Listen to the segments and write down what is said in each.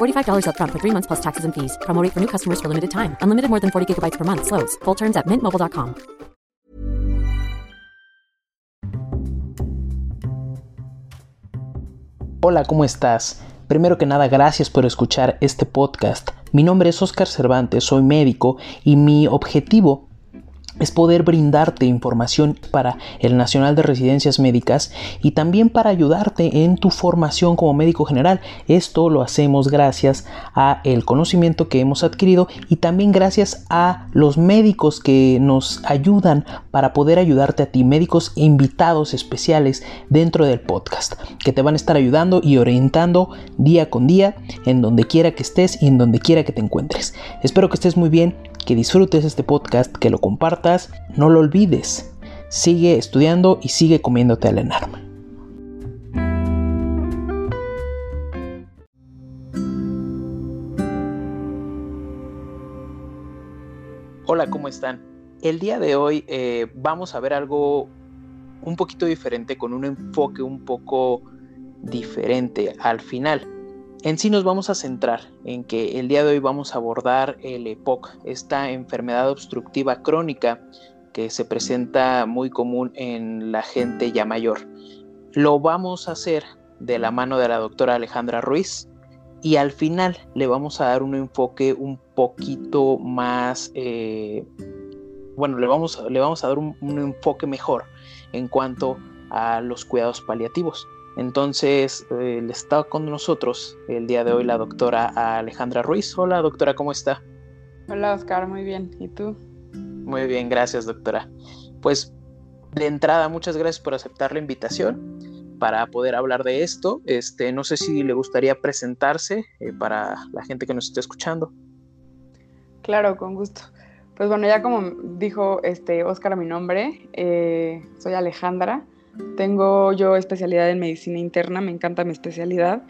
slash $45 upfront for three months plus taxes and fees. Promo rate for new customers for limited time. Unlimited more than 40 gigabytes per month. Slows. Full terms at mintmobile.com. Hola, ¿cómo estás? Primero que nada, gracias por escuchar este podcast. Mi nombre es Oscar Cervantes, soy médico y mi objetivo es poder brindarte información para el Nacional de Residencias Médicas y también para ayudarte en tu formación como médico general. Esto lo hacemos gracias a el conocimiento que hemos adquirido y también gracias a los médicos que nos ayudan para poder ayudarte a ti, médicos invitados especiales dentro del podcast, que te van a estar ayudando y orientando día con día en donde quiera que estés y en donde quiera que te encuentres. Espero que estés muy bien que disfrutes este podcast, que lo compartas, no lo olvides. Sigue estudiando y sigue comiéndote al enarma. Hola, ¿cómo están? El día de hoy eh, vamos a ver algo un poquito diferente, con un enfoque un poco diferente al final. En sí nos vamos a centrar en que el día de hoy vamos a abordar el EPOC, esta enfermedad obstructiva crónica que se presenta muy común en la gente ya mayor. Lo vamos a hacer de la mano de la doctora Alejandra Ruiz y al final le vamos a dar un enfoque un poquito más, eh, bueno, le vamos, le vamos a dar un, un enfoque mejor en cuanto a los cuidados paliativos. Entonces, eh, está con nosotros el día de hoy la doctora Alejandra Ruiz. Hola, doctora, ¿cómo está? Hola, Oscar, muy bien. ¿Y tú? Muy bien, gracias, doctora. Pues, de entrada, muchas gracias por aceptar la invitación para poder hablar de esto. Este, no sé si le gustaría presentarse eh, para la gente que nos esté escuchando. Claro, con gusto. Pues bueno, ya como dijo este Oscar mi nombre, eh, soy Alejandra. Tengo yo especialidad en medicina interna, me encanta mi especialidad.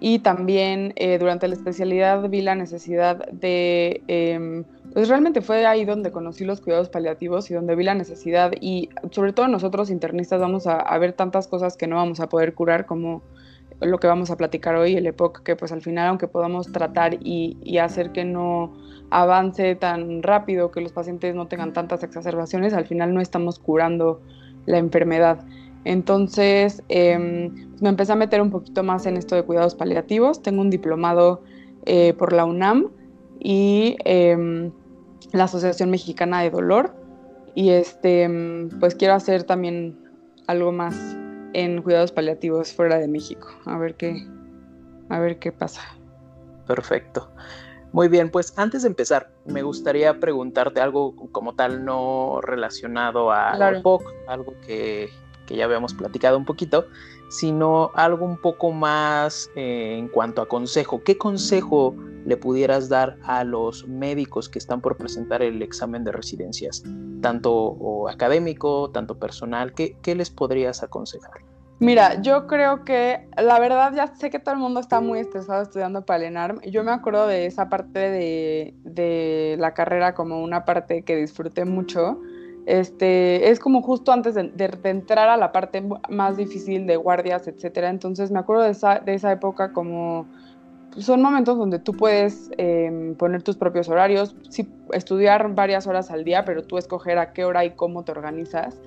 Y también eh, durante la especialidad vi la necesidad de, eh, pues realmente fue ahí donde conocí los cuidados paliativos y donde vi la necesidad y sobre todo nosotros internistas vamos a, a, ver tantas cosas que no vamos a poder curar como lo que vamos a platicar hoy, el EPOC, que pues al final aunque podamos tratar y, y hacer que no avance tan rápido, que los pacientes no tengan tantas exacerbaciones, al final no estamos curando la enfermedad. Entonces eh, me empecé a meter un poquito más en esto de cuidados paliativos. Tengo un diplomado eh, por la UNAM y eh, la Asociación Mexicana de Dolor. Y este, pues quiero hacer también algo más en cuidados paliativos fuera de México. A ver qué, a ver qué pasa. Perfecto. Muy bien, pues antes de empezar, me gustaría preguntarte algo como tal no relacionado a claro. POC, algo que, que ya habíamos platicado un poquito, sino algo un poco más eh, en cuanto a consejo. ¿Qué consejo le pudieras dar a los médicos que están por presentar el examen de residencias, tanto académico, tanto personal? ¿qué, ¿Qué les podrías aconsejar? Mira, yo creo que la verdad ya sé que todo el mundo está muy estresado estudiando para el ENARM. Yo me acuerdo de esa parte de, de la carrera como una parte que disfruté mucho Este, es como justo antes de, entrar a la parte más difícil de guardias, etcétera. Entonces me acuerdo de esa, de esa época como son momentos donde tú puedes em, poner tus propios horarios, estudiar varias horas al día, pero tú escoger a qué hora y cómo te organizas.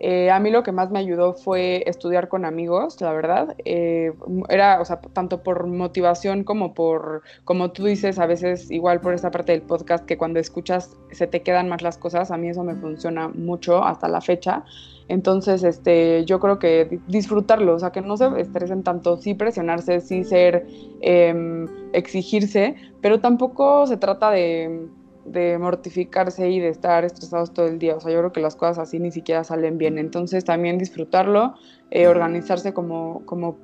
Eh, a mí lo que más me ayudó fue estudiar con amigos, la verdad. Eh, era, o sea, tanto por motivación como por, como tú dices, a veces igual por esa parte del podcast, que cuando escuchas se te quedan más las cosas. A mí eso me funciona mucho hasta la fecha. Entonces, este, yo creo que disfrutarlo, o sea, que no se estresen tanto, sí presionarse, sí ser, em, exigirse, pero tampoco se trata de de mortificarse y de estar estresados todo el día. O sea, yo creo que las cosas así ni siquiera salen bien. Entonces también disfrutarlo, eh, organizarse como, como,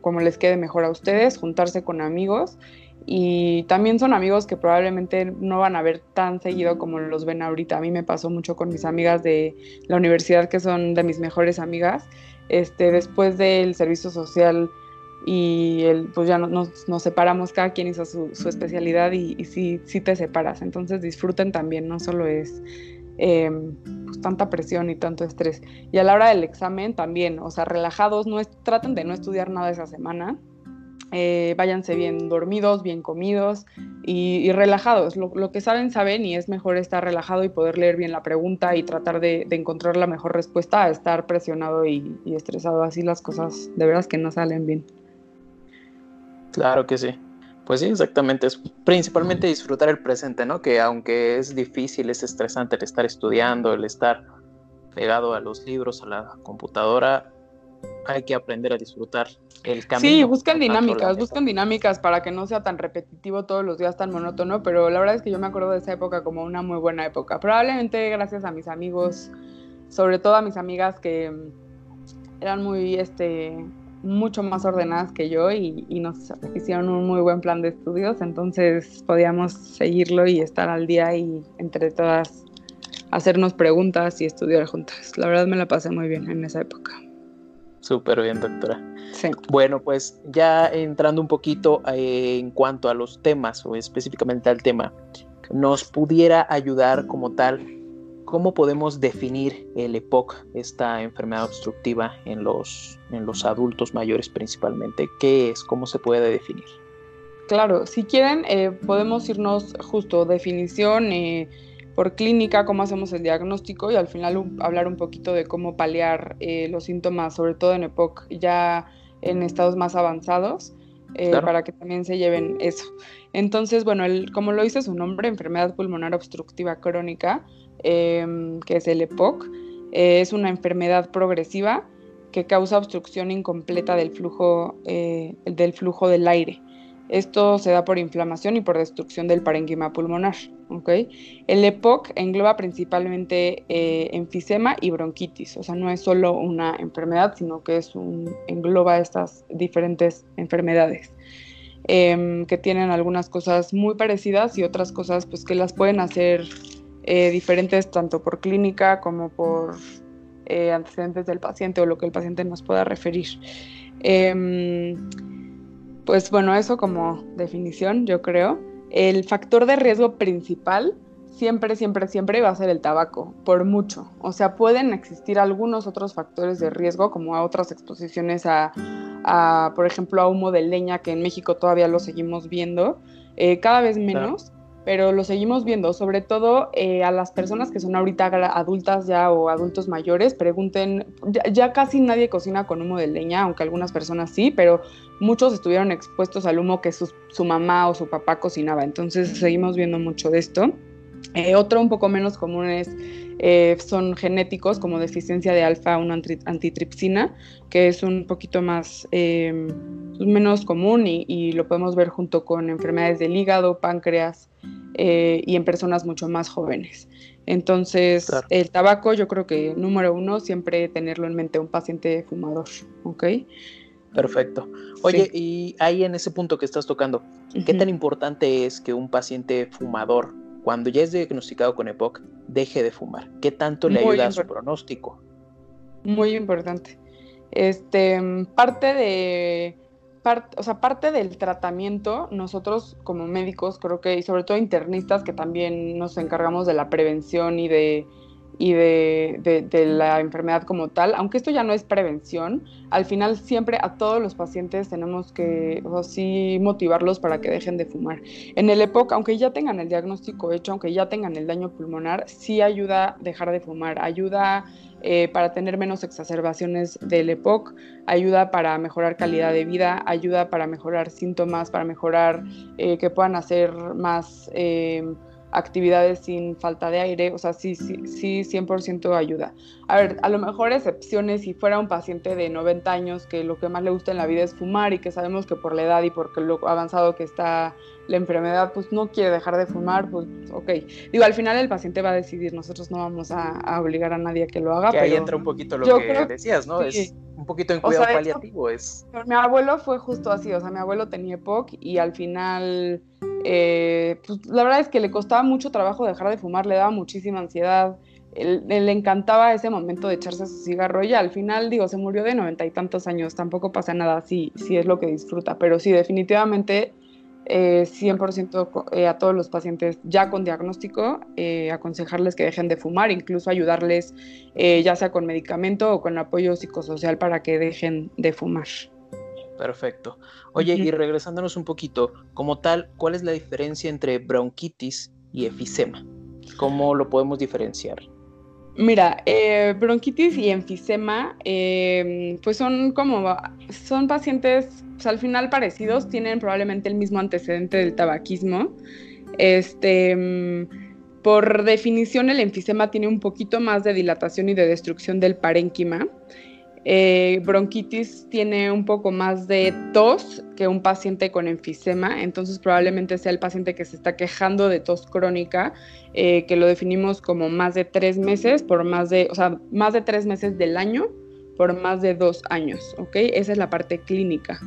como, les quede mejor a ustedes, juntarse con amigos. Y también son amigos que probablemente no van a ver tan seguido como los ven ahorita. A mí me pasó mucho con mis amigas de la universidad, que son de mis mejores amigas. Este, después del servicio social y el, pues ya nos, separamos, cada quien hizo su, especialidad y, y sí, sí, te separas. Entonces disfruten también, no solo es pues, tanta presión y tanto estrés. Y a la hora del examen también, o sea, relajados, no es, traten de no estudiar nada esa semana. Eh, váyanse bien dormidos, bien comidos y, relajados. Lo, que saben, saben y es mejor estar relajado y poder leer bien la pregunta y tratar de, encontrar la mejor respuesta a estar presionado y, y estresado. Así las cosas de veras que no salen bien. Claro que sí. Pues sí, exactamente. Es principalmente disfrutar el presente, ¿no? Que aunque es difícil, es estresante el estar estudiando, el estar pegado a los libros, a la computadora, hay que aprender a disfrutar el camino. Sí, buscan dinámicas, buscan dinámicas para que no sea tan repetitivo todos los días, tan monótono, pero la verdad es que yo me acuerdo de esa época como una muy buena época. Probablemente gracias a mis amigos, sobre todo a mis amigas que eran muy, este, mucho más ordenadas que yo y, nos hicieron un muy buen plan de estudios, entonces podíamos seguirlo y estar al día y entre todas hacernos preguntas y estudiar juntas. La verdad me la pasé muy bien en esa época. Súper bien, doctora. Sí. Bueno, pues ya entrando un poquito eh, en cuanto a los temas o específicamente al tema, ¿nos pudiera ayudar como tal ¿Cómo podemos definir el EPOC, esta enfermedad obstructiva en los, en los adultos mayores principalmente? ¿Qué es? ¿Cómo se puede definir? Claro, si quieren, eh, podemos irnos justo definición eh, por clínica, cómo hacemos el diagnóstico y al final hablar un poquito de cómo paliar eh, los síntomas, sobre todo en EPOC, ya en estados más avanzados. para que también se lleven eso. Entonces, bueno, el, como lo dice su nombre, enfermedad pulmonar obstructiva crónica, Em, que es el EPOC. Eh, es una enfermedad progresiva que causa obstrucción incompleta del flujo, eh, del flujo del aire. Esto se da por inflamación y por destrucción del parenquima pulmonar. El EPOC engloba principalmente eh, enfisema y bronquitis, o sea, no es solo una enfermedad, sino que es un, engloba estas diferentes enfermedades. Em, que tienen algunas cosas muy parecidas y otras cosas pues que las pueden hacer eh, diferentes tanto por clínica como por eh, antecedentes del paciente o lo que el paciente nos pueda referir. Em, pues bueno, eso como definición, yo creo. El factor de riesgo principal siempre, siempre, siempre va a ser el tabaco, por mucho. O sea, pueden existir algunos otros factores de riesgo, como a otras exposiciones a, por ejemplo, a humo de leña, que en México todavía lo seguimos viendo, eh, cada vez menos pero lo seguimos viendo, sobre todo eh, a las personas que son ahorita adultas ya o adultos mayores, pregunten, ya, casi nadie cocina con humo de leña, aunque algunas personas sí, pero muchos estuvieron expuestos al humo que su, mamá o su papá cocinaba, entonces seguimos viendo mucho de esto. Eh, otro un poco menos común es, eh, son genéticos como deficiencia de alfa-1 antitripsina, que es un poquito más menos común y, y, lo podemos ver junto con enfermedades del hígado, páncreas, eh, y en personas mucho más jóvenes. Entonces, el tabaco, yo creo que número uno, siempre tenerlo en mente un paciente fumador, ¿ok? Perfecto. Oye, y ahí en ese punto que estás tocando, ¿qué tan importante es que un paciente fumador, cuando ya es diagnosticado con EPOC, deje de fumar? ¿Qué tanto le ayuda a su pronóstico? Muy importante. Este, parte de o sea, parte del tratamiento, nosotros como médicos, creo que, y sobre todo internistas, que también nos encargamos de la prevención y de, y de, la enfermedad como tal, aunque esto ya no es prevención, al final siempre a todos los pacientes tenemos que o motivarlos para que dejen de fumar. En el EPOC, aunque ya tengan el diagnóstico hecho, aunque ya tengan el daño pulmonar, sí ayuda a dejar de fumar, ayuda eh, para tener menos exacerbaciones del EPOC, ayuda para mejorar calidad de vida, ayuda para mejorar síntomas, para mejorar eh, que puedan hacer más... Eh, actividades sin falta de aire, o sea, sí, sí, sí, 100% ayuda. A ver, a lo mejor excepciones, si fuera un paciente de 90 años que lo que más le gusta en la vida es fumar y que sabemos que por la edad y por lo avanzado que está la enfermedad, pues no quiere dejar de fumar, pues ok. Digo, al final el paciente va a decidir, nosotros no vamos a, obligar a nadie a que lo haga. Que ahí entra un poquito lo que decías, ¿no? Es un poquito en cuidado paliativo. es... Mi abuelo fue justo así, o sea, mi abuelo tenía EPOC y al final eh, pues la verdad es que le costaba mucho trabajo dejar de fumar, le daba muchísima ansiedad, le encantaba ese momento de echarse su cigarro y al final, digo, se murió de noventa y tantos años, tampoco pasa nada si, si es lo que disfruta, pero sí, definitivamente 100% eh, eh, a todos los pacientes ya con diagnóstico, aconsejarles que dejen de fumar, incluso ayudarles ya sea con medicamento o con apoyo psicosocial para que dejen de fumar. Perfecto. Oye, y regresándonos un poquito, como tal, ¿cuál es la diferencia entre bronquitis y efisema? ¿Cómo lo podemos diferenciar? Mira, eh, bronquitis y enfisema, em, pues son como, son pacientes, pues, al final parecidos, tienen probablemente el mismo antecedente del tabaquismo. Este, mm, por definición, el enfisema tiene un poquito más de dilatación y de destrucción del parénquima. Eh, bronquitis tiene un poco más de tos que un paciente con enfisema, entonces probablemente sea el paciente que se está quejando de tos crónica, eh, que lo definimos como más de tres meses, por más de, o sea, más de tres meses del año por más de dos años, ¿ok? Esa es la parte clínica.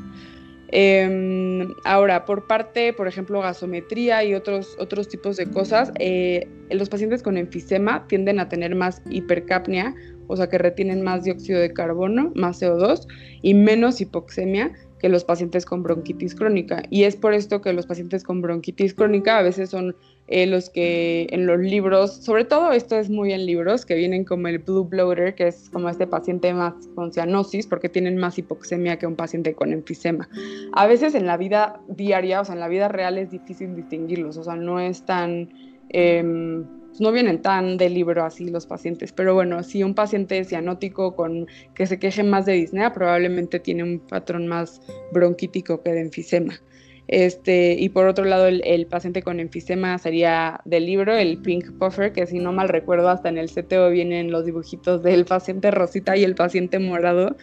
Em, ahora, por parte, por ejemplo, gasometría y otros, otros tipos de cosas, eh, los pacientes con enfisema tienden a tener más hipercapnia o sea que retienen más dióxido de carbono, más CO2 y menos hipoxemia que los pacientes con bronquitis crónica. Y es por esto que los pacientes con bronquitis crónica a veces son eh, los que en los libros, sobre todo esto es muy en libros, que vienen como el blue bloater, que es como este paciente más con cianosis, porque tienen más hipoxemia que un paciente con enfisema. A veces en la vida diaria, o sea, en la vida real es difícil distinguirlos, o sea, no es tan... Em, no vienen tan de libro así los pacientes, pero bueno, si un paciente cianótico con que se queje más de disnea, probablemente tiene un patrón más bronquítico que de enfisema. Este, y por otro lado, el, paciente con enfisema sería del libro, el pink puffer, que si no mal recuerdo, hasta en el CTO vienen los dibujitos del paciente rosita y el paciente morado.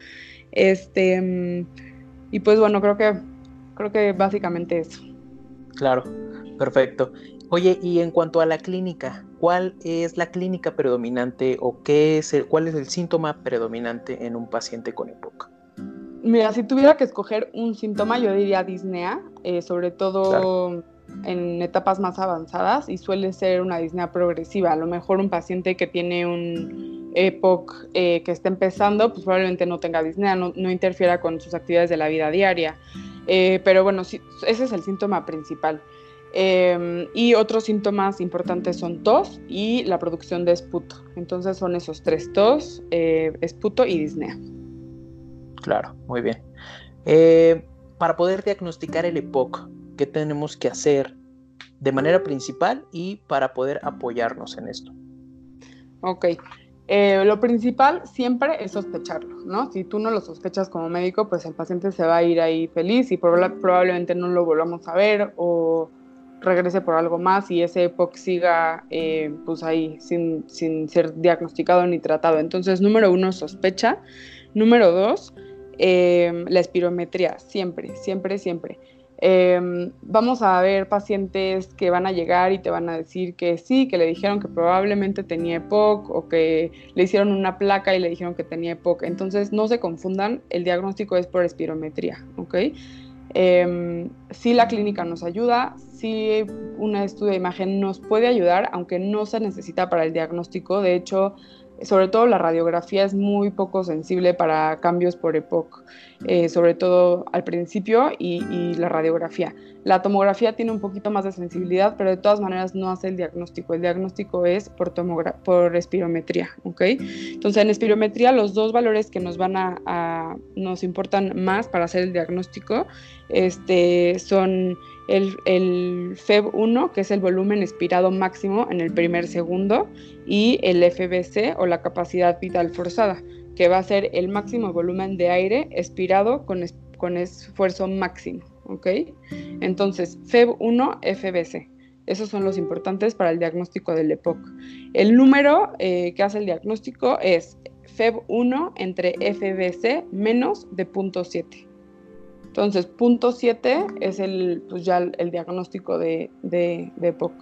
Este, mm, y pues bueno, creo que, creo que básicamente eso. Claro, perfecto. Oye, y en cuanto a la clínica, ¿cuál es la clínica predominante o qué es el, cuál es el síntoma predominante en un paciente con EPOC? Mira, si tuviera que escoger un síntoma, yo diría disnea, eh, sobre todo en etapas más avanzadas y suele ser una disnea progresiva. A lo mejor un paciente que tiene un EPOC eh, que está empezando, pues probablemente no tenga disnea, no, interfiera con sus actividades de la vida diaria. Eh, pero bueno, sí, ese es el síntoma principal. Em, y otros síntomas importantes son tos y la producción de esputo. Entonces son esos tres, tos, eh, esputo y disnea. Claro, muy bien. Eh, para poder diagnosticar el EPOC, ¿qué tenemos que hacer de manera principal y para poder apoyarnos en esto? Ok. Eh, lo principal siempre es sospecharlo, ¿no? Si tú no lo sospechas como médico, pues el paciente se va a ir ahí feliz y probablemente no lo volvamos a ver o regrese por algo más y ese EPOC siga eh, pues ahí sin, ser diagnosticado ni tratado. Entonces, número uno, sospecha. Número dos, eh, la espirometría, siempre, siempre, siempre. Eh, vamos a ver pacientes que van a llegar y te van a decir que sí, que le dijeron que probablemente tenía EPOC o que le hicieron una placa y le dijeron que tenía EPOC. Entonces, no se confundan, el diagnóstico es por espirometría, ¿ok? Eh, sí la clínica nos ayuda, sí un estudio de imagen nos puede ayudar, aunque no se necesita para el diagnóstico. De hecho, sobre todo la radiografía es muy poco sensible para cambios por EPOC, eh, sobre todo al principio y, la radiografía. La tomografía tiene un poquito más de sensibilidad, pero de todas maneras no hace el diagnóstico. El diagnóstico es por, por espirometría, ¿ok? Entonces en espirometría los dos valores que nos van a, nos importan más para hacer el diagnóstico este, son el, el FEB1, que es el volumen expirado máximo en el primer segundo, y el FBC o la capacidad vital forzada, que va a ser el máximo volumen de aire expirado con, con esfuerzo máximo. ¿ok? Entonces, FEB1, FBC. Esos son los importantes para el diagnóstico del EPOC. El número eh, que hace el diagnóstico es FEB1 entre FBC menos de 0.7. Entonces, 0.7 es el, pues ya el, diagnóstico de, de, de EPOC.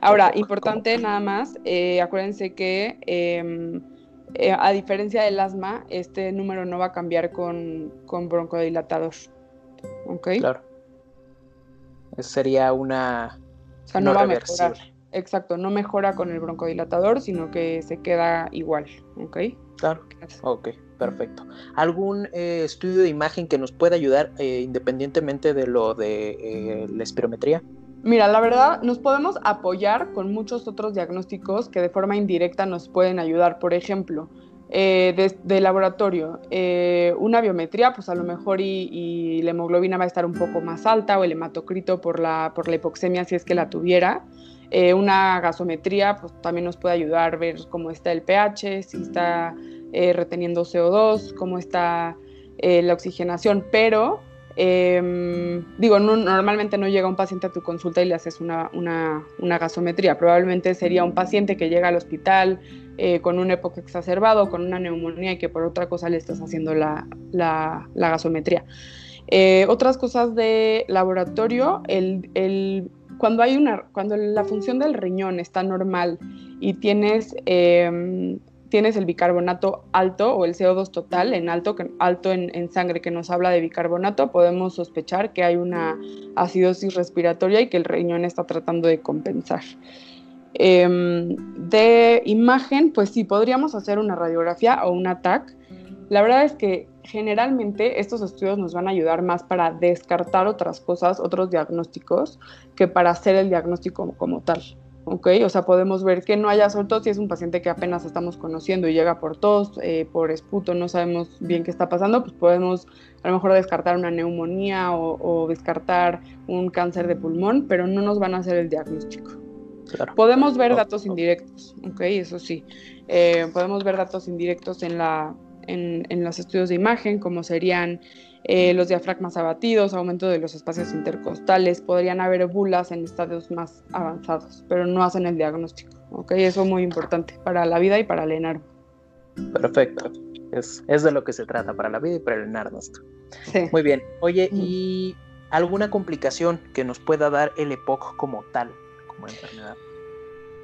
Ahora, importante nada más, eh, acuérdense que em, eh, a diferencia del asma, este número no va a cambiar con, con broncodilatador. ¿Ok? Claro. sería una... O sea, no, va a mejorar. Exacto, no mejora con el broncodilatador, sino que se queda igual. ¿Ok? Claro. Ok, perfecto. ¿Algún eh, estudio de imagen que nos pueda ayudar independientemente de lo de la espirometría? Mira, la verdad, nos podemos apoyar con muchos otros diagnósticos que de forma indirecta nos pueden ayudar. Por ejemplo, eh, de, laboratorio, eh, una biometría, pues a lo mejor y, la hemoglobina va a estar un poco más alta o el hematocrito por la, por la hipoxemia si es que la tuviera. Eh, una gasometría, pues también nos puede ayudar a ver cómo está el pH, si está reteniendo CO2, cómo está la oxigenación, pero Em, digo, normalmente no llega un paciente a tu consulta y le haces una, gasometría. Probablemente sería un paciente que llega al hospital eh, con un EPOC exacerbado, con una neumonía y que por otra cosa le estás haciendo la, gasometría. Eh, otras cosas de laboratorio, cuando, hay una, cuando la función del riñón está normal y tienes em, tienes el bicarbonato alto o el CO2 total en alto, alto en, sangre que nos habla de bicarbonato, podemos sospechar que hay una acidosis respiratoria y que el riñón está tratando de compensar. Em, de imagen, pues sí, podríamos hacer una radiografía o un ATAC. La verdad es que generalmente estos estudios nos van a ayudar más para descartar otras cosas, otros diagnósticos, que para hacer el diagnóstico como tal. ¿Ok? O sea, podemos ver que no haya sobre todo si es un paciente que apenas estamos conociendo y llega por tos, eh, por esputo, no sabemos bien qué está pasando, pues podemos a lo mejor descartar una neumonía o, descartar un cáncer de pulmón, pero no nos van a hacer el diagnóstico. Podemos ver datos indirectos, ¿ok? Eso sí. Eh, podemos ver datos indirectos en, la, en, en los estudios de imagen, como serían eh, los diafragmas abatidos, aumento de los espacios intercostales, podrían haber bulas en estadios más avanzados, pero no hacen el diagnóstico. ¿ok? Eso es muy importante para la vida y para el enarmo. Perfecto. Es, de lo que se trata, para la vida y para el enarmo. Sí. Muy bien. Oye, ¿y alguna complicación que nos pueda dar el EPOC como tal, como enfermedad?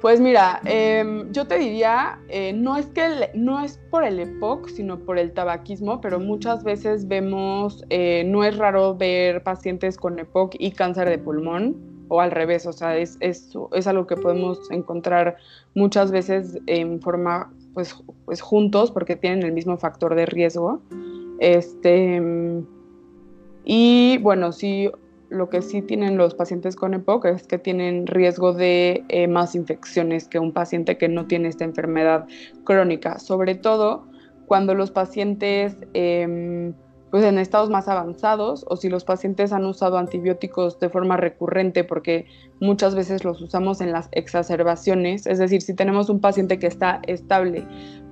Pues mira, em, yo te diría, eh, no es que no es por el EPOC, sino por el tabaquismo, pero muchas veces vemos, eh, no es raro ver pacientes con EPOC y cáncer de pulmón, o al revés, o sea, es, es, es algo que podemos encontrar muchas veces en forma, pues, pues juntos, porque tienen el mismo factor de riesgo. Este, y bueno, sí, lo que sí tienen los pacientes con EPOC es que tienen riesgo de eh, más infecciones que un paciente que no tiene esta enfermedad crónica, sobre todo cuando los pacientes em, pues en estados más avanzados o si los pacientes han usado antibióticos de forma recurrente porque muchas veces los usamos en las exacerbaciones, es decir, si tenemos un paciente que está estable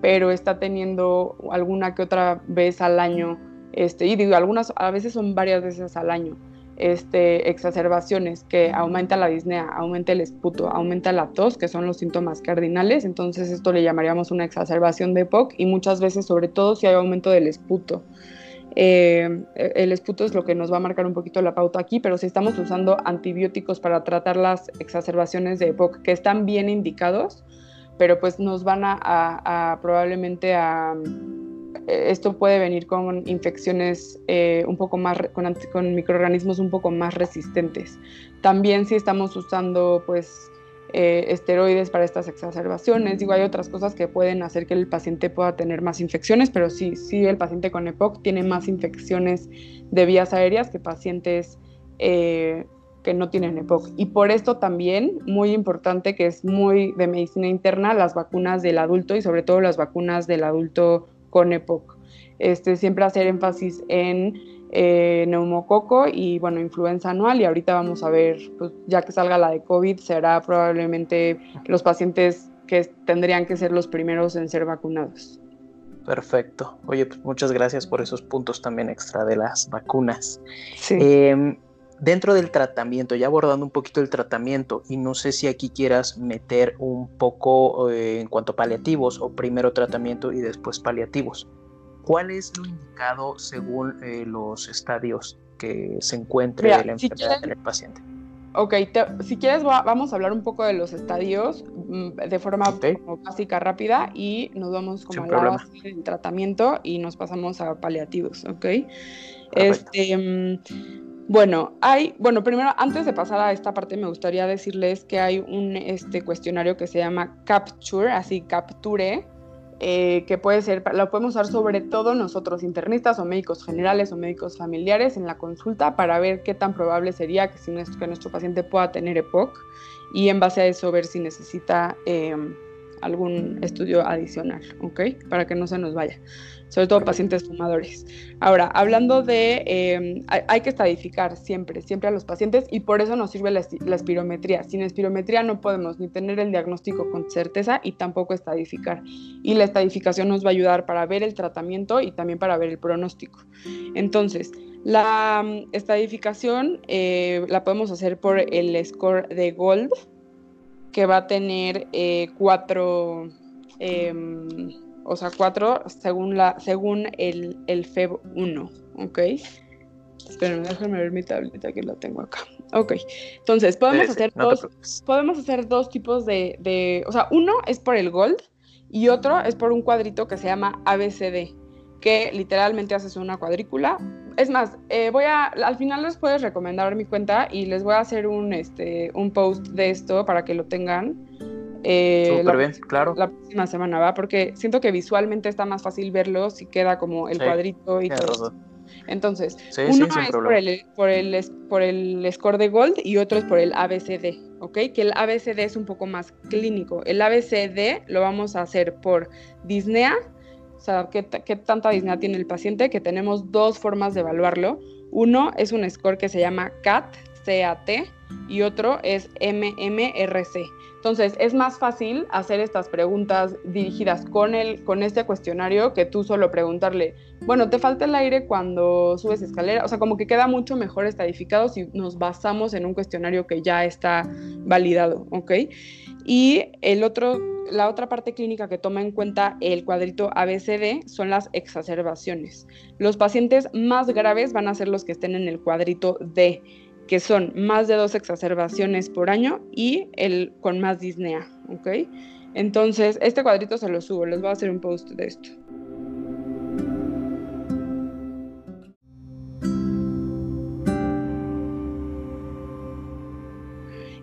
pero está teniendo alguna que otra vez al año, este, y digo, algunas a veces son varias veces al año, este, exacerbaciones, que aumenta la disnea, aumenta el esputo, aumenta la tos, que son los síntomas cardinales, entonces esto le llamaríamos una exacerbación de EPOC y muchas veces, sobre todo si hay aumento del esputo. Eh, el esputo es lo que nos va a marcar un poquito la pauta aquí, pero si estamos usando antibióticos para tratar las exacerbaciones de EPOC, que están bien indicados, pero pues nos van a probablemente a eh, esto puede venir con infecciones eh, un poco más, con, microorganismos un poco más resistentes. También si estamos usando pues eh, esteroides para estas exacerbaciones. Digo, hay otras cosas que pueden hacer que el paciente pueda tener más infecciones, pero sí, sí el paciente con EPOC tiene más infecciones de vías aéreas que pacientes eh, que no tienen EPOC. Y por esto también, muy importante, que es muy de medicina interna, las vacunas del adulto y sobre todo las vacunas del adulto con EPOC. Este, siempre hacer énfasis en eh, neumococo y bueno, influenza anual y ahorita vamos a ver, pues ya que salga la de COVID, será probablemente los pacientes que tendrían que ser los primeros en ser vacunados. Perfecto. Oye, pues muchas gracias por esos puntos también extra de las vacunas. Sí. Em, dentro del tratamiento, ya abordando un poquito el tratamiento, y no sé si aquí quieras meter un poco eh, en cuanto a paliativos o primero tratamiento y después paliativos. ¿Cuál es lo indicado según eh, los estadios que se encuentre la enfermedad en el paciente? Ok, si quieres vamos a hablar un poco de los estadios mm, de forma básica, rápida y nos vamos como a la base del tratamiento y nos pasamos a paliativos, ¿ok? Este, mm, bueno, hay, bueno, primero, antes de pasar a esta parte, me gustaría decirles que hay un este, cuestionario que se llama Capture, así Capture, eh, que puede ser, lo podemos usar sobre todo nosotros internistas o médicos generales o médicos familiares en la consulta para ver qué tan probable sería que, si nuestro, que nuestro paciente pueda tener EPOC y en base a eso ver si necesita em, algún estudio adicional, ¿ok? Para que no se nos vaya sobre todo pacientes fumadores. Ahora, hablando de, em, hay, que estadificar siempre, siempre a los pacientes y por eso nos sirve la, espirometría. Sin espirometría no podemos ni tener el diagnóstico con certeza y tampoco estadificar. Y la estadificación nos va a ayudar para ver el tratamiento y también para ver el pronóstico. Entonces, la mm, estadificación eh, la podemos hacer por el score de Gold, que va a tener eh, cuatro... Em, o sea, 4 según, la, según el, el FEB 1, ¿ok? Espérenme, déjenme ver mi tableta que la tengo acá. Ok, entonces podemos, hacer dos, podemos hacer dos tipos de, de, o sea, uno es por el Gold y otro es por un cuadrito que se llama ABCD, que literalmente haces una cuadrícula. Es más, eh, voy a, al final les puedes recomendar mi cuenta y les voy a hacer un, este, un post de esto para que lo tengan. Eh, la, bien, claro. La próxima semana, ¿va? Porque siento que visualmente está más fácil verlo si queda como el cuadrito y todo. Entonces, uno es por el, por, el, por el score de Gold y otro es por el ABCD, ¿ok? Que el ABCD es un poco más clínico. El ABCD lo vamos a hacer por disnea, o sea, ¿qué, qué tanta disnea tiene el paciente? Que tenemos dos formas de evaluarlo. Uno es un score que se llama CAT, CAT, y otro es MMRC. Entonces, es más fácil hacer estas preguntas dirigidas con, el, con este cuestionario que tú solo preguntarle, bueno, ¿te falta el aire cuando subes escalera? O sea, como que queda mucho mejor estadificado si nos basamos en un cuestionario que ya está validado, ¿ok? Y el otro, la otra parte clínica que toma en cuenta el cuadrito ABCD son las exacerbaciones. Los pacientes más graves van a ser los que estén en el cuadrito D que son más de dos exacerbaciones por año y el con más disnea, ¿ok? Entonces, este cuadrito se lo subo, les voy a hacer un post de esto.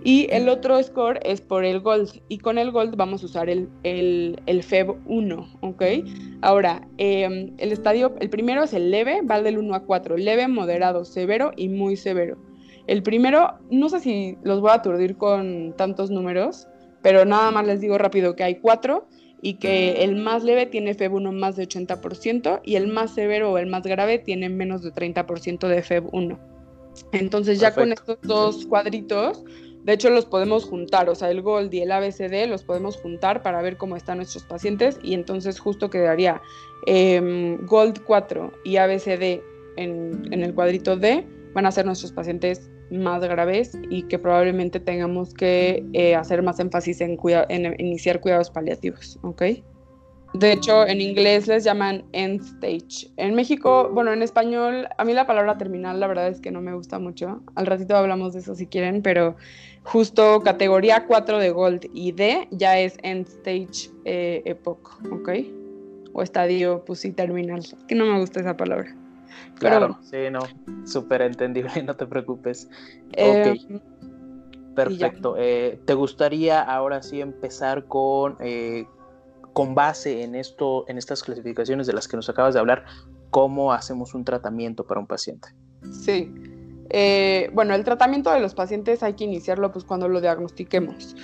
Y el otro score es por el Gold. Y con el Gold vamos a usar el, el, FEB 1, ¿ok? Ahora, em, el estadio, el primero es el leve, va del 1 a 4. Leve, moderado, severo y muy severo. El primero, no sé si los voy a aturdir con tantos números, pero nada más les digo rápido que hay cuatro y que el más leve tiene FEB1 más de 80% y el más severo o el más grave tiene menos de 30% de FEB1. Entonces ya con estos dos cuadritos, de hecho los podemos juntar, o sea, el Gold y el ABCD los podemos juntar para ver cómo están nuestros pacientes y entonces justo quedaría em, Gold 4 y ABCD en, en el cuadrito D van a ser nuestros pacientes más graves y que probablemente tengamos que eh, hacer más énfasis en, en, iniciar cuidados paliativos, ¿ok? De hecho, en inglés les llaman end stage. En México, bueno, en español, a mí la palabra terminal la verdad es que no me gusta mucho. Al ratito hablamos de eso si quieren, pero justo categoría 4 de Gold y D ya es end stage eh, epoch, ¿ok? O estadio, pues terminal. Que no me gusta esa palabra. Claro, sí, no, súper entendible, no te preocupes. Eh, Perfecto. Eh, ¿Te gustaría ahora sí empezar con, eh, con base en, esto, en estas clasificaciones de las que nos acabas de hablar, cómo hacemos un tratamiento para un paciente? Sí. Eh, bueno, el tratamiento de los pacientes hay que iniciarlo pues cuando lo diagnostiquemos.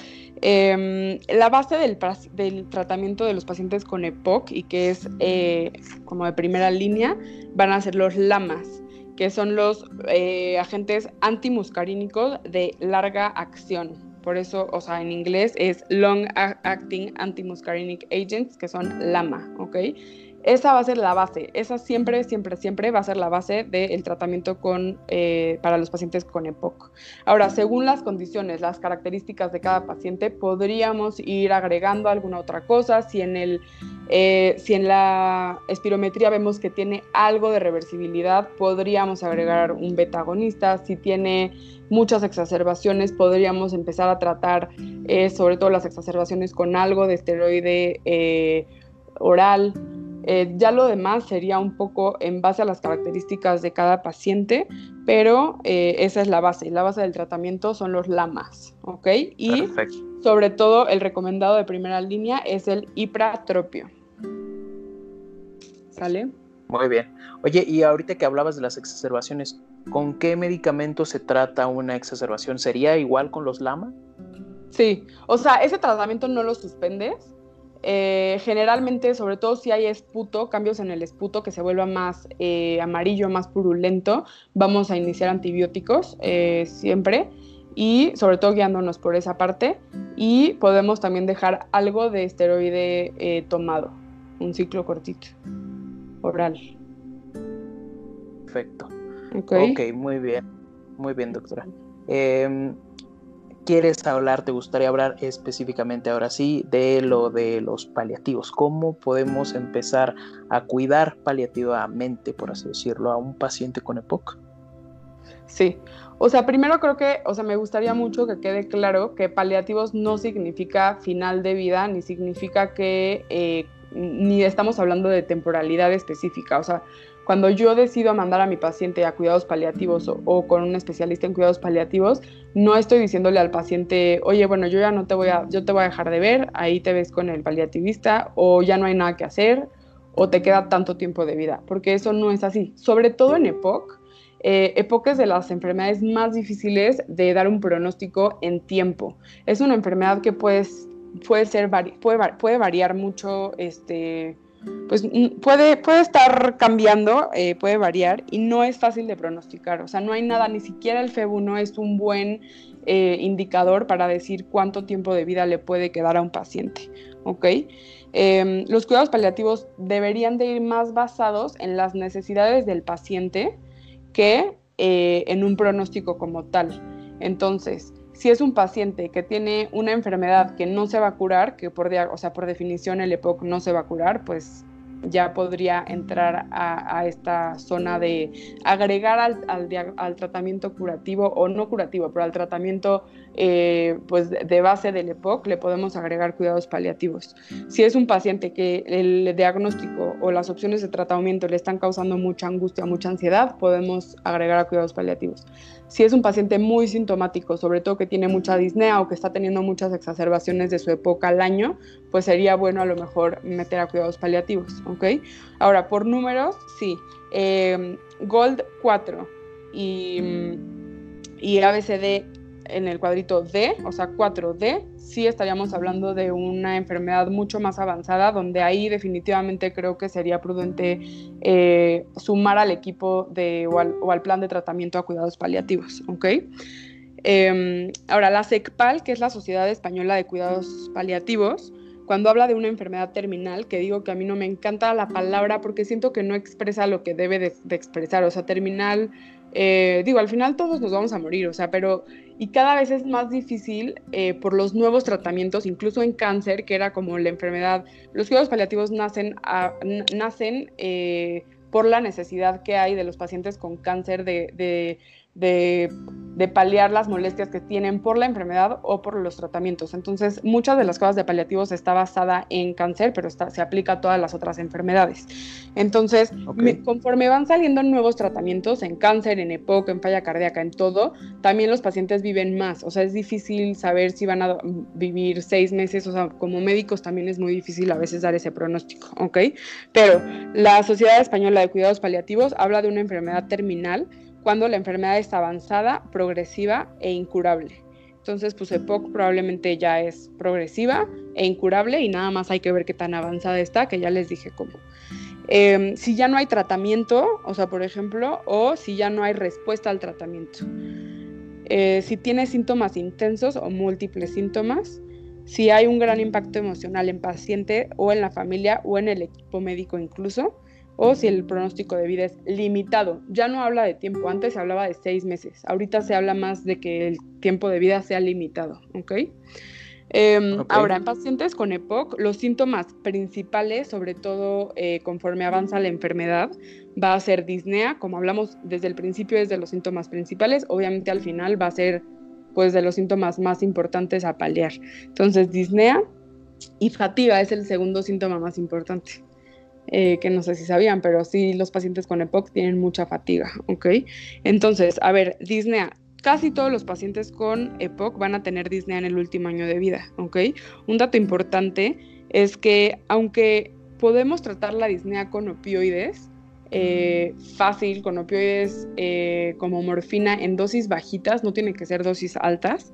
Em, la base del, del, tratamiento de los pacientes con EPOC y que es como de primera línea van a ser los LAMAS que son los eh, agentes antimuscarínicos de larga acción. Por eso, o sea, en inglés es Long Acting Antimuscarinic Agents, que son LAMA, ¿ok? Esa va a ser la base, esa siempre, siempre, siempre va a ser la base del tratamiento con, eh, para los pacientes con EPOC. Ahora, según las condiciones, las características de cada paciente, podríamos ir agregando alguna otra cosa. Si en, el, eh, si en la espirometría vemos que tiene algo de reversibilidad, podríamos agregar un betagonista. Si tiene muchas exacerbaciones, podríamos empezar a tratar eh, sobre todo las exacerbaciones con algo de esteroide oral. Eh, ya lo demás sería un poco en base a las características de cada paciente, pero eh, esa es la base. La base del tratamiento son los LAMAS, ¿ok? Y sobre todo el recomendado de primera línea es el ipratropio. ¿Sale? Muy bien. Oye, y ahorita que hablabas de las exacerbaciones, ¿con qué medicamento se trata una exacerbación? ¿Sería igual con los LAMA? Sí, o sea, ese tratamiento no lo suspendes, eh, generalmente, sobre todo si hay esputo, cambios en el esputo que se vuelva más eh, amarillo, más purulento, vamos a iniciar antibióticos eh, siempre y sobre todo guiándonos por esa parte y podemos también dejar algo de esteroide tomado, un ciclo cortito, oral. Perfecto. ok, muy bien, muy bien doctora. Quieres hablar, te gustaría hablar específicamente ahora sí de lo de los paliativos. ¿Cómo podemos empezar a cuidar paliativamente, por así decirlo, a un paciente con EPOC? Sí, o sea, primero creo que, o sea, me gustaría mucho que quede claro que paliativos no significa final de vida, ni significa que, eh, ni estamos hablando de temporalidad específica, o sea, cuando yo decido mandar a mi paciente a cuidados paliativos o, con un especialista en cuidados paliativos, no estoy diciéndole al paciente, oye, bueno, yo ya no te voy a, yo te voy a dejar de ver, ahí te ves con el paliativista, o ya no hay nada que hacer, o te queda tanto tiempo de vida, porque eso no es así. Sobre todo en EPOC, eh, EPOC es de las enfermedades más difíciles de dar un pronóstico en tiempo. Es una enfermedad que puede, ser, puede, puede variar mucho, este pues puede, puede estar cambiando, eh, puede variar y no es fácil de pronosticar. O sea, no hay nada, ni siquiera el FEB1 es un buen eh, indicador para decir cuánto tiempo de vida le puede quedar a un paciente. ¿Ok? Em, los cuidados paliativos deberían de ir más basados en las necesidades del paciente que eh, en un pronóstico como tal. Entonces, si es un paciente que tiene una enfermedad que no se va a curar, que por, o sea, por definición el EPOC no se va a curar, pues ya podría entrar a, esta zona de agregar al, tratamiento curativo o no curativo, pero al tratamiento eh, pues de base del EPOC le podemos agregar cuidados paliativos. Si es un paciente que el diagnóstico o las opciones de tratamiento le están causando mucha angustia, mucha ansiedad, podemos agregar a cuidados paliativos. Si es un paciente muy sintomático, sobre todo que tiene mucha disnea o que está teniendo muchas exacerbaciones de su época al año, pues sería bueno a lo mejor meter a cuidados paliativos, ¿ok? Ahora, por números, sí. Em, Gold 4 y, y ABCD en el cuadrito D, o sea, 4D, sí estaríamos hablando de una enfermedad mucho más avanzada, donde ahí definitivamente creo que sería prudente eh, sumar al equipo de, o al, plan de tratamiento a cuidados paliativos, ¿ok? Em, ahora, la SECPAL, que es la Sociedad Española de Cuidados Paliativos, cuando habla de una enfermedad terminal, que digo que a mí no me encanta la palabra porque siento que no expresa lo que debe de, de expresar, o sea, terminal eh, digo, al final todos nos vamos a morir, o sea, pero y cada vez es más difícil eh, por los nuevos tratamientos, incluso en cáncer, que era como la enfermedad. Los cuidados paliativos nacen, nacen eh, por la necesidad que hay de los pacientes con cáncer de, de de paliar las molestias que tienen por la enfermedad o por los tratamientos. Entonces, muchas de las cosas de paliativos está basada en cáncer, pero se aplica a todas las otras enfermedades. Entonces, conforme van saliendo nuevos tratamientos en cáncer, en EPOC, en falla cardíaca, en todo, también los pacientes viven más. O sea, es difícil saber si van a vivir seis meses. O sea, como médicos también es muy difícil a veces dar ese pronóstico, ¿ok? Pero la Sociedad Española de Cuidados Paliativos habla de una enfermedad terminal cuando la enfermedad está avanzada, progresiva e incurable. Entonces, pues EPOC probablemente ya es progresiva e incurable y nada más hay que ver qué tan avanzada está, que ya les dije cómo. Em, si ya no hay tratamiento, o sea, por ejemplo, o si ya no hay respuesta al tratamiento. Eh, si tiene síntomas intensos o múltiples síntomas, si hay un gran impacto emocional en paciente o en la familia o en el equipo médico incluso, o si el pronóstico de vida es limitado. Ya no habla de tiempo, antes se hablaba de seis meses, ahorita se habla más de que el tiempo de vida sea limitado, ¿ok? Em, ahora, en pacientes con EPOC, los síntomas principales, sobre todo eh, conforme avanza la enfermedad, va a ser disnea, como hablamos desde el principio, es de los síntomas principales, obviamente al final va a ser pues de los síntomas más importantes a paliar. Entonces, disnea y fatiga es el segundo síntoma más importante. Eh, que no sé si sabían, pero sí los pacientes con EPOC tienen mucha fatiga, ¿ok? Entonces, a ver, disnea. Casi todos los pacientes con EPOC van a tener disnea en el último año de vida, ¿ok? Un dato importante es que aunque podemos tratar la disnea con opioides, eh, fácil, con opioides eh, como morfina en dosis bajitas, no tienen que ser dosis altas,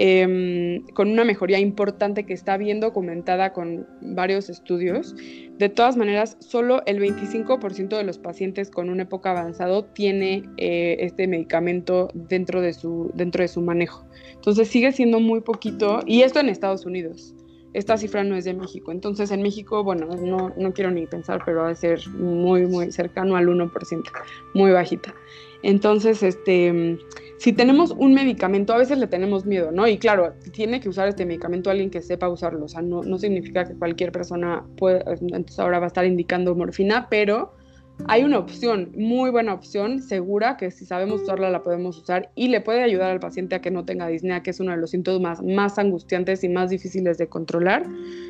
Em, con una mejoría importante que está bien documentada con varios estudios. De todas maneras, solo el 25% de los pacientes con una época avanzado tiene eh, este medicamento dentro de, su, dentro de su manejo. Entonces sigue siendo muy poquito, y esto en Estados Unidos. Esta cifra no es de México. Entonces en México, bueno, no, no quiero ni pensar, pero va a ser muy, muy cercano al 1%, muy bajita. Entonces, este si tenemos un medicamento, a veces le tenemos miedo, ¿no? Y claro, tiene que usar este medicamento alguien que sepa usarlo, o sea, no, no significa que cualquier persona pueda, entonces ahora va a estar indicando morfina, pero hay una opción, muy buena opción, segura, que si sabemos usarla la podemos usar y le puede ayudar al paciente a que no tenga disnea, que es uno de los síntomas más angustiantes y más difíciles de controlar.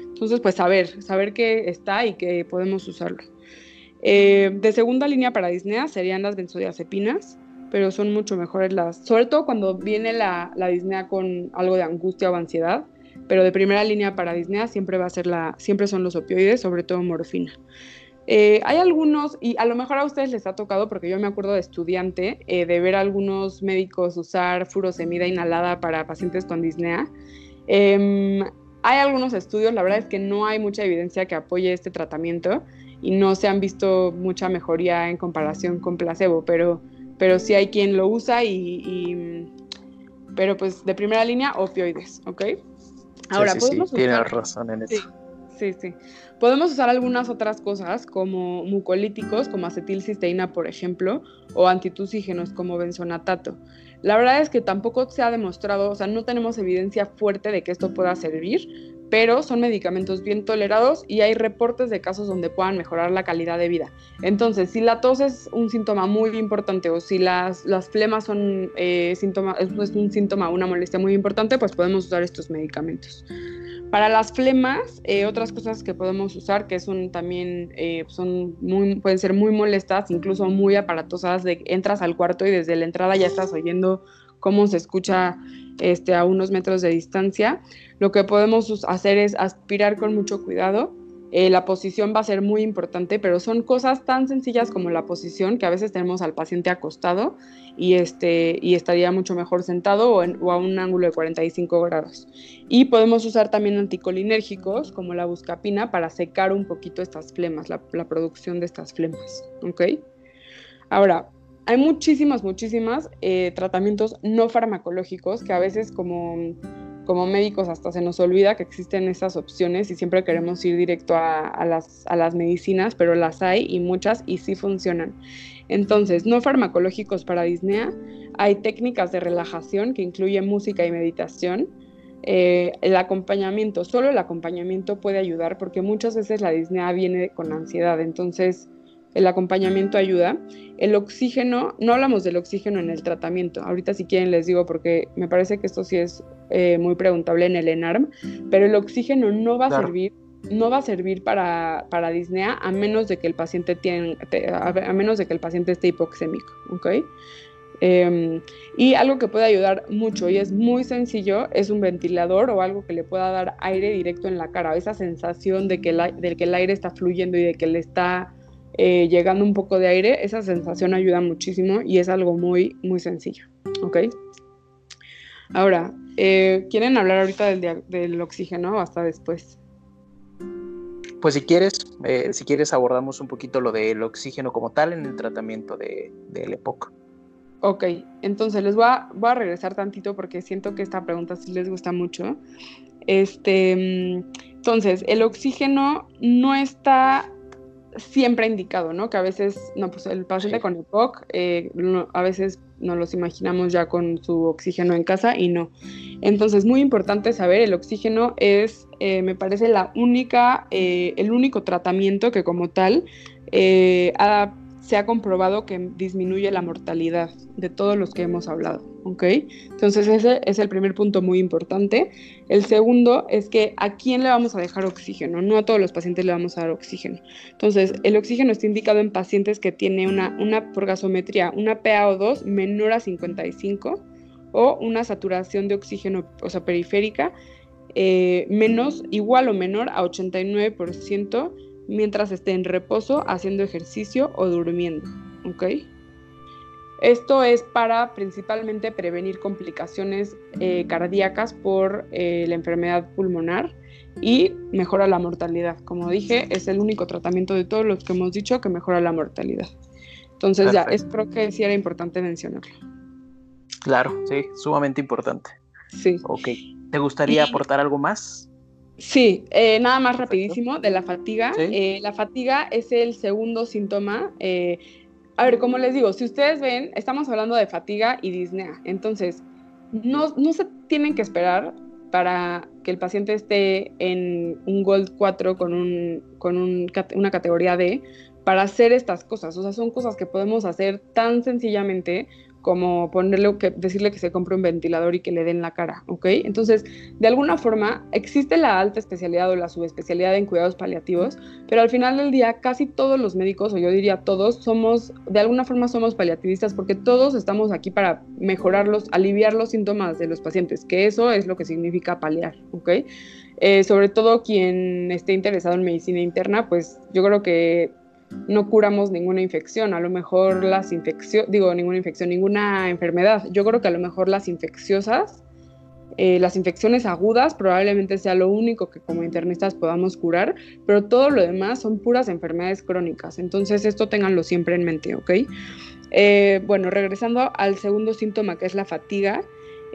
Entonces, pues saber, saber que está y que podemos usarlo. Eh, de segunda línea para disnea serían las benzodiazepinas pero son mucho mejores las, sobre todo cuando viene la, la disnea con algo de angustia o ansiedad, pero de primera línea para disnea siempre va a ser la, siempre son los opioides, sobre todo morfina. Eh, hay algunos, y a lo mejor a ustedes les ha tocado, porque yo me acuerdo de estudiante, eh, de ver a algunos médicos usar furosemida inhalada para pacientes con disnea. Em, hay algunos estudios, la verdad es que no hay mucha evidencia que apoye este tratamiento y no se han visto mucha mejoría en comparación con placebo, pero pero sí hay quien lo usa y, pero pues de primera línea opioides, ¿ok? Ahora sí, podemos usar, razón en eso. Sí, sí, Podemos usar algunas otras cosas como mucolíticos, como acetilcisteína, por ejemplo, o antitusígenos como benzonatato. La verdad es que tampoco se ha demostrado, o sea, no tenemos evidencia fuerte de que esto pueda servir, pero son medicamentos bien tolerados y hay reportes de casos donde puedan mejorar la calidad de vida. Entonces, si la tos es un síntoma muy importante o si las, las flemas son eh, síntoma, es un síntoma, una molestia muy importante, pues podemos usar estos medicamentos. Para las flemas, eh, otras cosas que podemos usar que son también eh, son pueden ser muy molestas, incluso muy aparatosas, de entras al cuarto y desde la entrada ya estás oyendo cómo se escucha este, a unos metros de distancia. Lo que podemos hacer es aspirar con mucho cuidado. Eh, la posición va a ser muy importante, pero son cosas tan sencillas como la posición que a veces tenemos al paciente acostado y, este, y estaría mucho mejor sentado o, a un ángulo de 45 grados. Y podemos usar también anticolinérgicos como la buscapina para secar un poquito estas flemas, la, producción de estas flemas. Ahora, hay muchísimas, muchísimas eh, tratamientos no farmacológicos que a veces como, como médicos hasta se nos olvida que existen esas opciones y siempre queremos ir directo a, las, a las medicinas, pero las hay y muchas y sí funcionan. Entonces, no farmacológicos para disnea, hay técnicas de relajación que incluyen música y meditación. Eh, el acompañamiento, solo el acompañamiento puede ayudar porque muchas veces la disnea viene con ansiedad, entonces el acompañamiento ayuda. El oxígeno, no hablamos del oxígeno en el tratamiento, ahorita si quieren les digo porque me parece que esto sí es eh, muy preguntable en el ENARM, pero el oxígeno no va a servir no va a servir para, para, disnea a menos de que el paciente tiene, a menos de que el paciente esté hipoxémico, ¿ok? Em, y algo que puede ayudar mucho y es muy sencillo es un ventilador o algo que le pueda dar aire directo en la cara, esa sensación de que, que el aire está fluyendo y de que le está eh, llegando un poco de aire, esa sensación ayuda muchísimo y es algo muy, muy sencillo, ¿ok? Ahora, eh, ¿quieren hablar ahorita del, del oxígeno o hasta después? Pues si quieres, eh, si quieres abordamos un poquito lo del oxígeno como tal en el tratamiento de, del EPOC. Ok, entonces les voy a, voy a regresar tantito porque siento que esta pregunta sí les gusta mucho. Este, mm, entonces, el oxígeno no está siempre indicado, ¿no? Que a veces, no, pues el paciente con EPOC, eh, a veces nos los imaginamos ya con su oxígeno en casa y no. Entonces, muy importante saber, el oxígeno es, eh, me parece, la única, eh, el único tratamiento que como tal ha se ha comprobado que disminuye la mortalidad de todos los que hemos hablado, ¿ok? Entonces ese es el primer punto muy importante. El segundo es que a quién le vamos a dejar oxígeno, no a todos los pacientes le vamos a dar oxígeno. Entonces el oxígeno está indicado en pacientes que tienen una, una por gasometría, una PaO2 menor a 55 o una saturación de oxígeno, o sea, periférica, eh, menos, igual o menor a 89% mientras esté en reposo, haciendo ejercicio o durmiendo. ¿Ok? Esto es para principalmente prevenir complicaciones eh, cardíacas por eh, la enfermedad pulmonar y mejora la mortalidad. Como dije, es el único tratamiento de todos los que hemos dicho que mejora la mortalidad. Entonces ya, es, creo que sí era importante mencionarlo. Claro, sí, sumamente importante. Sí. Ok. ¿Te gustaría aportar algo más? Sí, eh, nada más rapidísimo de la fatiga. Eh, la fatiga es el segundo síntoma. Eh, a ver, como les digo, si ustedes ven, estamos hablando de fatiga y disnea. Entonces, no, no se tienen que esperar para que el paciente esté en un Gold 4 con, un, con un, una categoría D para hacer estas cosas. O sea, son cosas que podemos hacer tan sencillamente como ponerle que decirle que se compre un ventilador y que le den la cara, ¿ok? Entonces, de alguna forma existe la alta especialidad o la subespecialidad en cuidados paliativos, pero al final del día casi todos los médicos, o yo diría todos, somos, de alguna forma somos paliativistas porque todos estamos aquí para mejorarlos, aliviar los síntomas de los pacientes, que eso es lo que significa paliar, ¿ok? Eh, sobre todo quien esté interesado en medicina interna, pues yo creo que no curamos ninguna infección, a lo mejor las infecciones, digo, ninguna infección, ninguna enfermedad. Yo creo que a lo mejor las infecciosas, eh, las infecciones agudas probablemente sea lo único que como internistas podamos curar, pero todo lo demás son puras enfermedades crónicas. Entonces esto ténganlo siempre en mente, ¿ok? Eh, bueno, regresando al segundo síntoma que es la fatiga,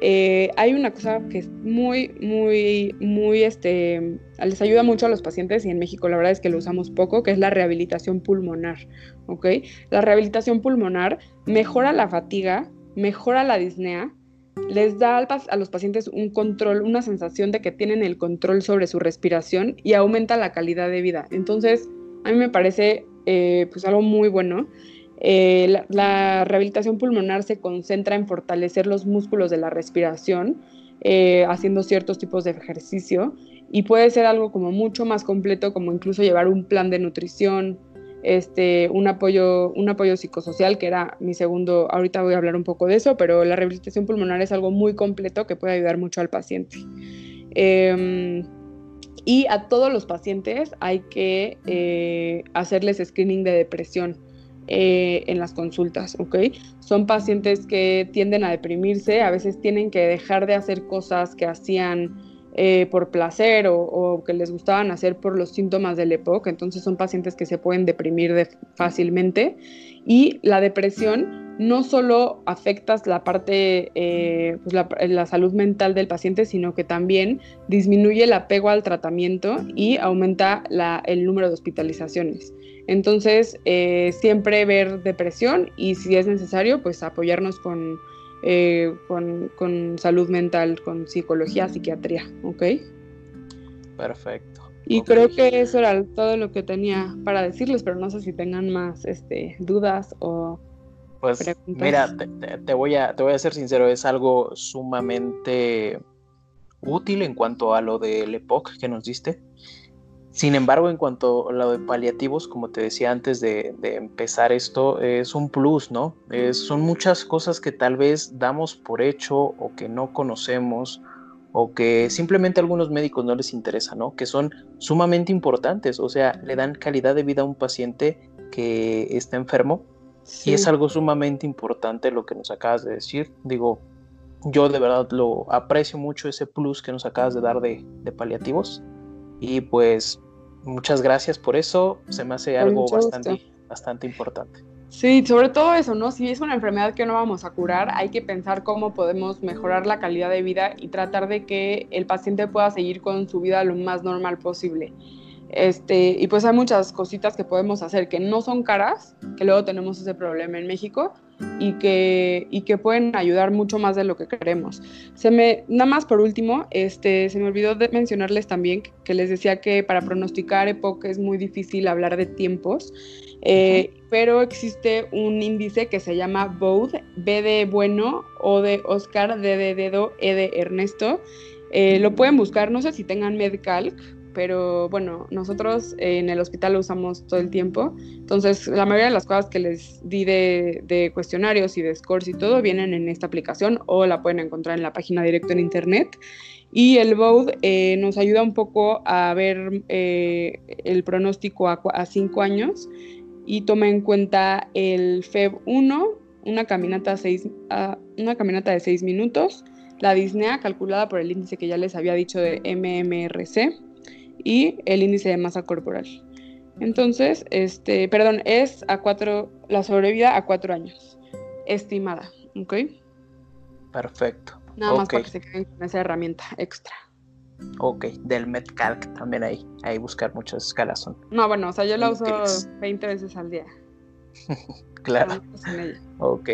eh, hay una cosa que es muy, muy, muy, este, les ayuda mucho a los pacientes y en México la verdad es que lo usamos poco, que es la rehabilitación pulmonar, ¿ok? La rehabilitación pulmonar mejora la fatiga, mejora la disnea, les da a los pacientes un control, una sensación de que tienen el control sobre su respiración y aumenta la calidad de vida. Entonces, a mí me parece eh, pues algo muy bueno. Eh, la, rehabilitación pulmonar se concentra en fortalecer los músculos de la respiración, eh, haciendo ciertos tipos de ejercicio, y puede ser algo como mucho más completo, como incluso llevar un plan de nutrición, este, un, apoyo, un apoyo psicosocial, que era mi segundo, ahorita voy a hablar un poco de eso, pero la rehabilitación pulmonar es algo muy completo que puede ayudar mucho al paciente. Em, y a todos los pacientes hay que eh, hacerles screening de depresión eh, en las consultas, ¿ok? Son pacientes que tienden a deprimirse, a veces tienen que dejar de hacer cosas que hacían eh, por placer o, que les gustaban hacer por los síntomas del EPOC, entonces son pacientes que se pueden deprimir fácilmente y la depresión no solo afecta la parte, eh, pues la, salud mental del paciente, sino que también disminuye el apego al tratamiento y aumenta el número de hospitalizaciones. Entonces, eh, siempre ver depresión y si es necesario, pues apoyarnos con, eh, con, salud mental, con psicología, psiquiatría, ¿ok? Perfecto. Y creo que eso era todo lo que tenía para decirles, pero no sé si tengan más este, dudas o pues mira, te, voy a, te voy a ser sincero, es algo sumamente útil en cuanto a lo del EPOC que nos diste. Sin embargo, en cuanto a lo de paliativos, como te decía antes de, empezar esto, es un plus, ¿no? son muchas cosas que tal vez damos por hecho o que no conocemos o que simplemente a algunos médicos no les interesa, ¿no? Que son sumamente importantes, o sea, le dan calidad de vida a un paciente que está enfermo y es algo sumamente importante lo que nos acabas de decir. Digo, yo de verdad lo aprecio mucho ese plus que nos acabas de dar de, paliativos. Y pues muchas gracias por eso. Se me hace algo bastante, bastante importante. Sí, sobre todo eso, ¿no? Si es una enfermedad que no vamos a curar, hay que pensar cómo podemos mejorar la calidad de vida y tratar de que el paciente pueda seguir con su vida lo más normal posible. Este, y pues hay muchas cositas que podemos hacer que no son caras, que luego tenemos ese problema en México y que, y que pueden ayudar mucho más de lo que queremos. Se me, nada más por último, este, se me olvidó de mencionarles también que les decía que para pronosticar época es muy difícil hablar de tiempos, eh, pero existe un índice que se llama BODE, B de bueno, O de Oscar, D de dedo, E de Ernesto. Eh, lo pueden buscar, no sé si tengan MedCalc, pero bueno, nosotros en el hospital lo usamos todo el tiempo. Entonces, la mayoría de las cosas que les di de, cuestionarios y de scores y todo vienen en esta aplicación o la pueden encontrar en la página directa en internet. Y el BOD eh, nos ayuda un poco a ver eh, el pronóstico a, cinco años y toma en cuenta el FEB 1, una caminata, seis, uh, una caminata de 6 minutos, la disnea calculada por el índice que ya les había dicho de MMRC, y el índice de masa corporal. Entonces, este, perdón, es a cuatro, la sobrevida a cuatro años, estimada, ¿ok? Perfecto. Nada más para que se queden con esa herramienta extra. Ok, del MedCalc también hay, hay buscar muchas escalas son. No, bueno, o sea, yo la uso 20 veces al día. claro. Ok.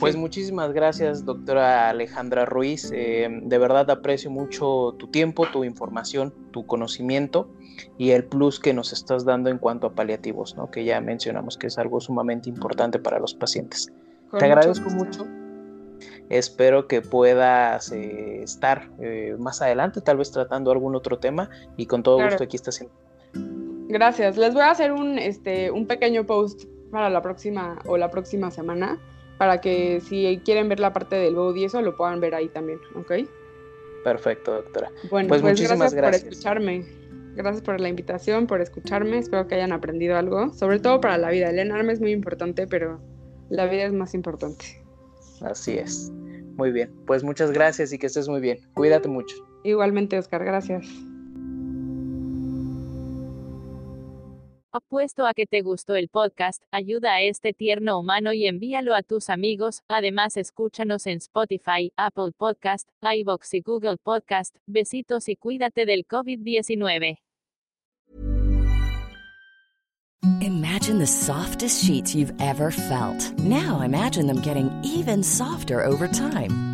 Pues muchísimas gracias, doctora Alejandra Ruiz. Eh, de verdad aprecio mucho tu tiempo, tu información, tu conocimiento y el plus que nos estás dando en cuanto a paliativos, ¿no? que ya mencionamos que es algo sumamente importante para los pacientes. Te agradezco mucho. Espero que puedas eh, estar eh, más adelante, tal vez tratando algún otro tema y con todo gusto aquí estás. Gracias. Les voy a hacer un, este, un pequeño post para la próxima o la próxima semana para que si quieren ver la parte del body y eso lo puedan ver ahí también, ¿ok? Perfecto, doctora. Bueno, pues, pues muchísimas gracias, por escucharme. Gracias por la invitación, por escucharme. Espero que hayan aprendido algo, sobre todo para la vida. El enarme es muy importante, pero la vida es más importante. Así es. Muy bien. Pues muchas gracias y que estés muy bien. Cuídate mucho. Igualmente, Oscar. Gracias. Apuesto a que te gustó el podcast, ayuda a este tierno humano y envíalo a tus amigos. Además, escúchanos en Spotify, Apple Podcast, iBox y Google Podcast. Besitos y cuídate del COVID-19. Imagine the softest sheets you've ever felt. Now imagine them getting even softer over time.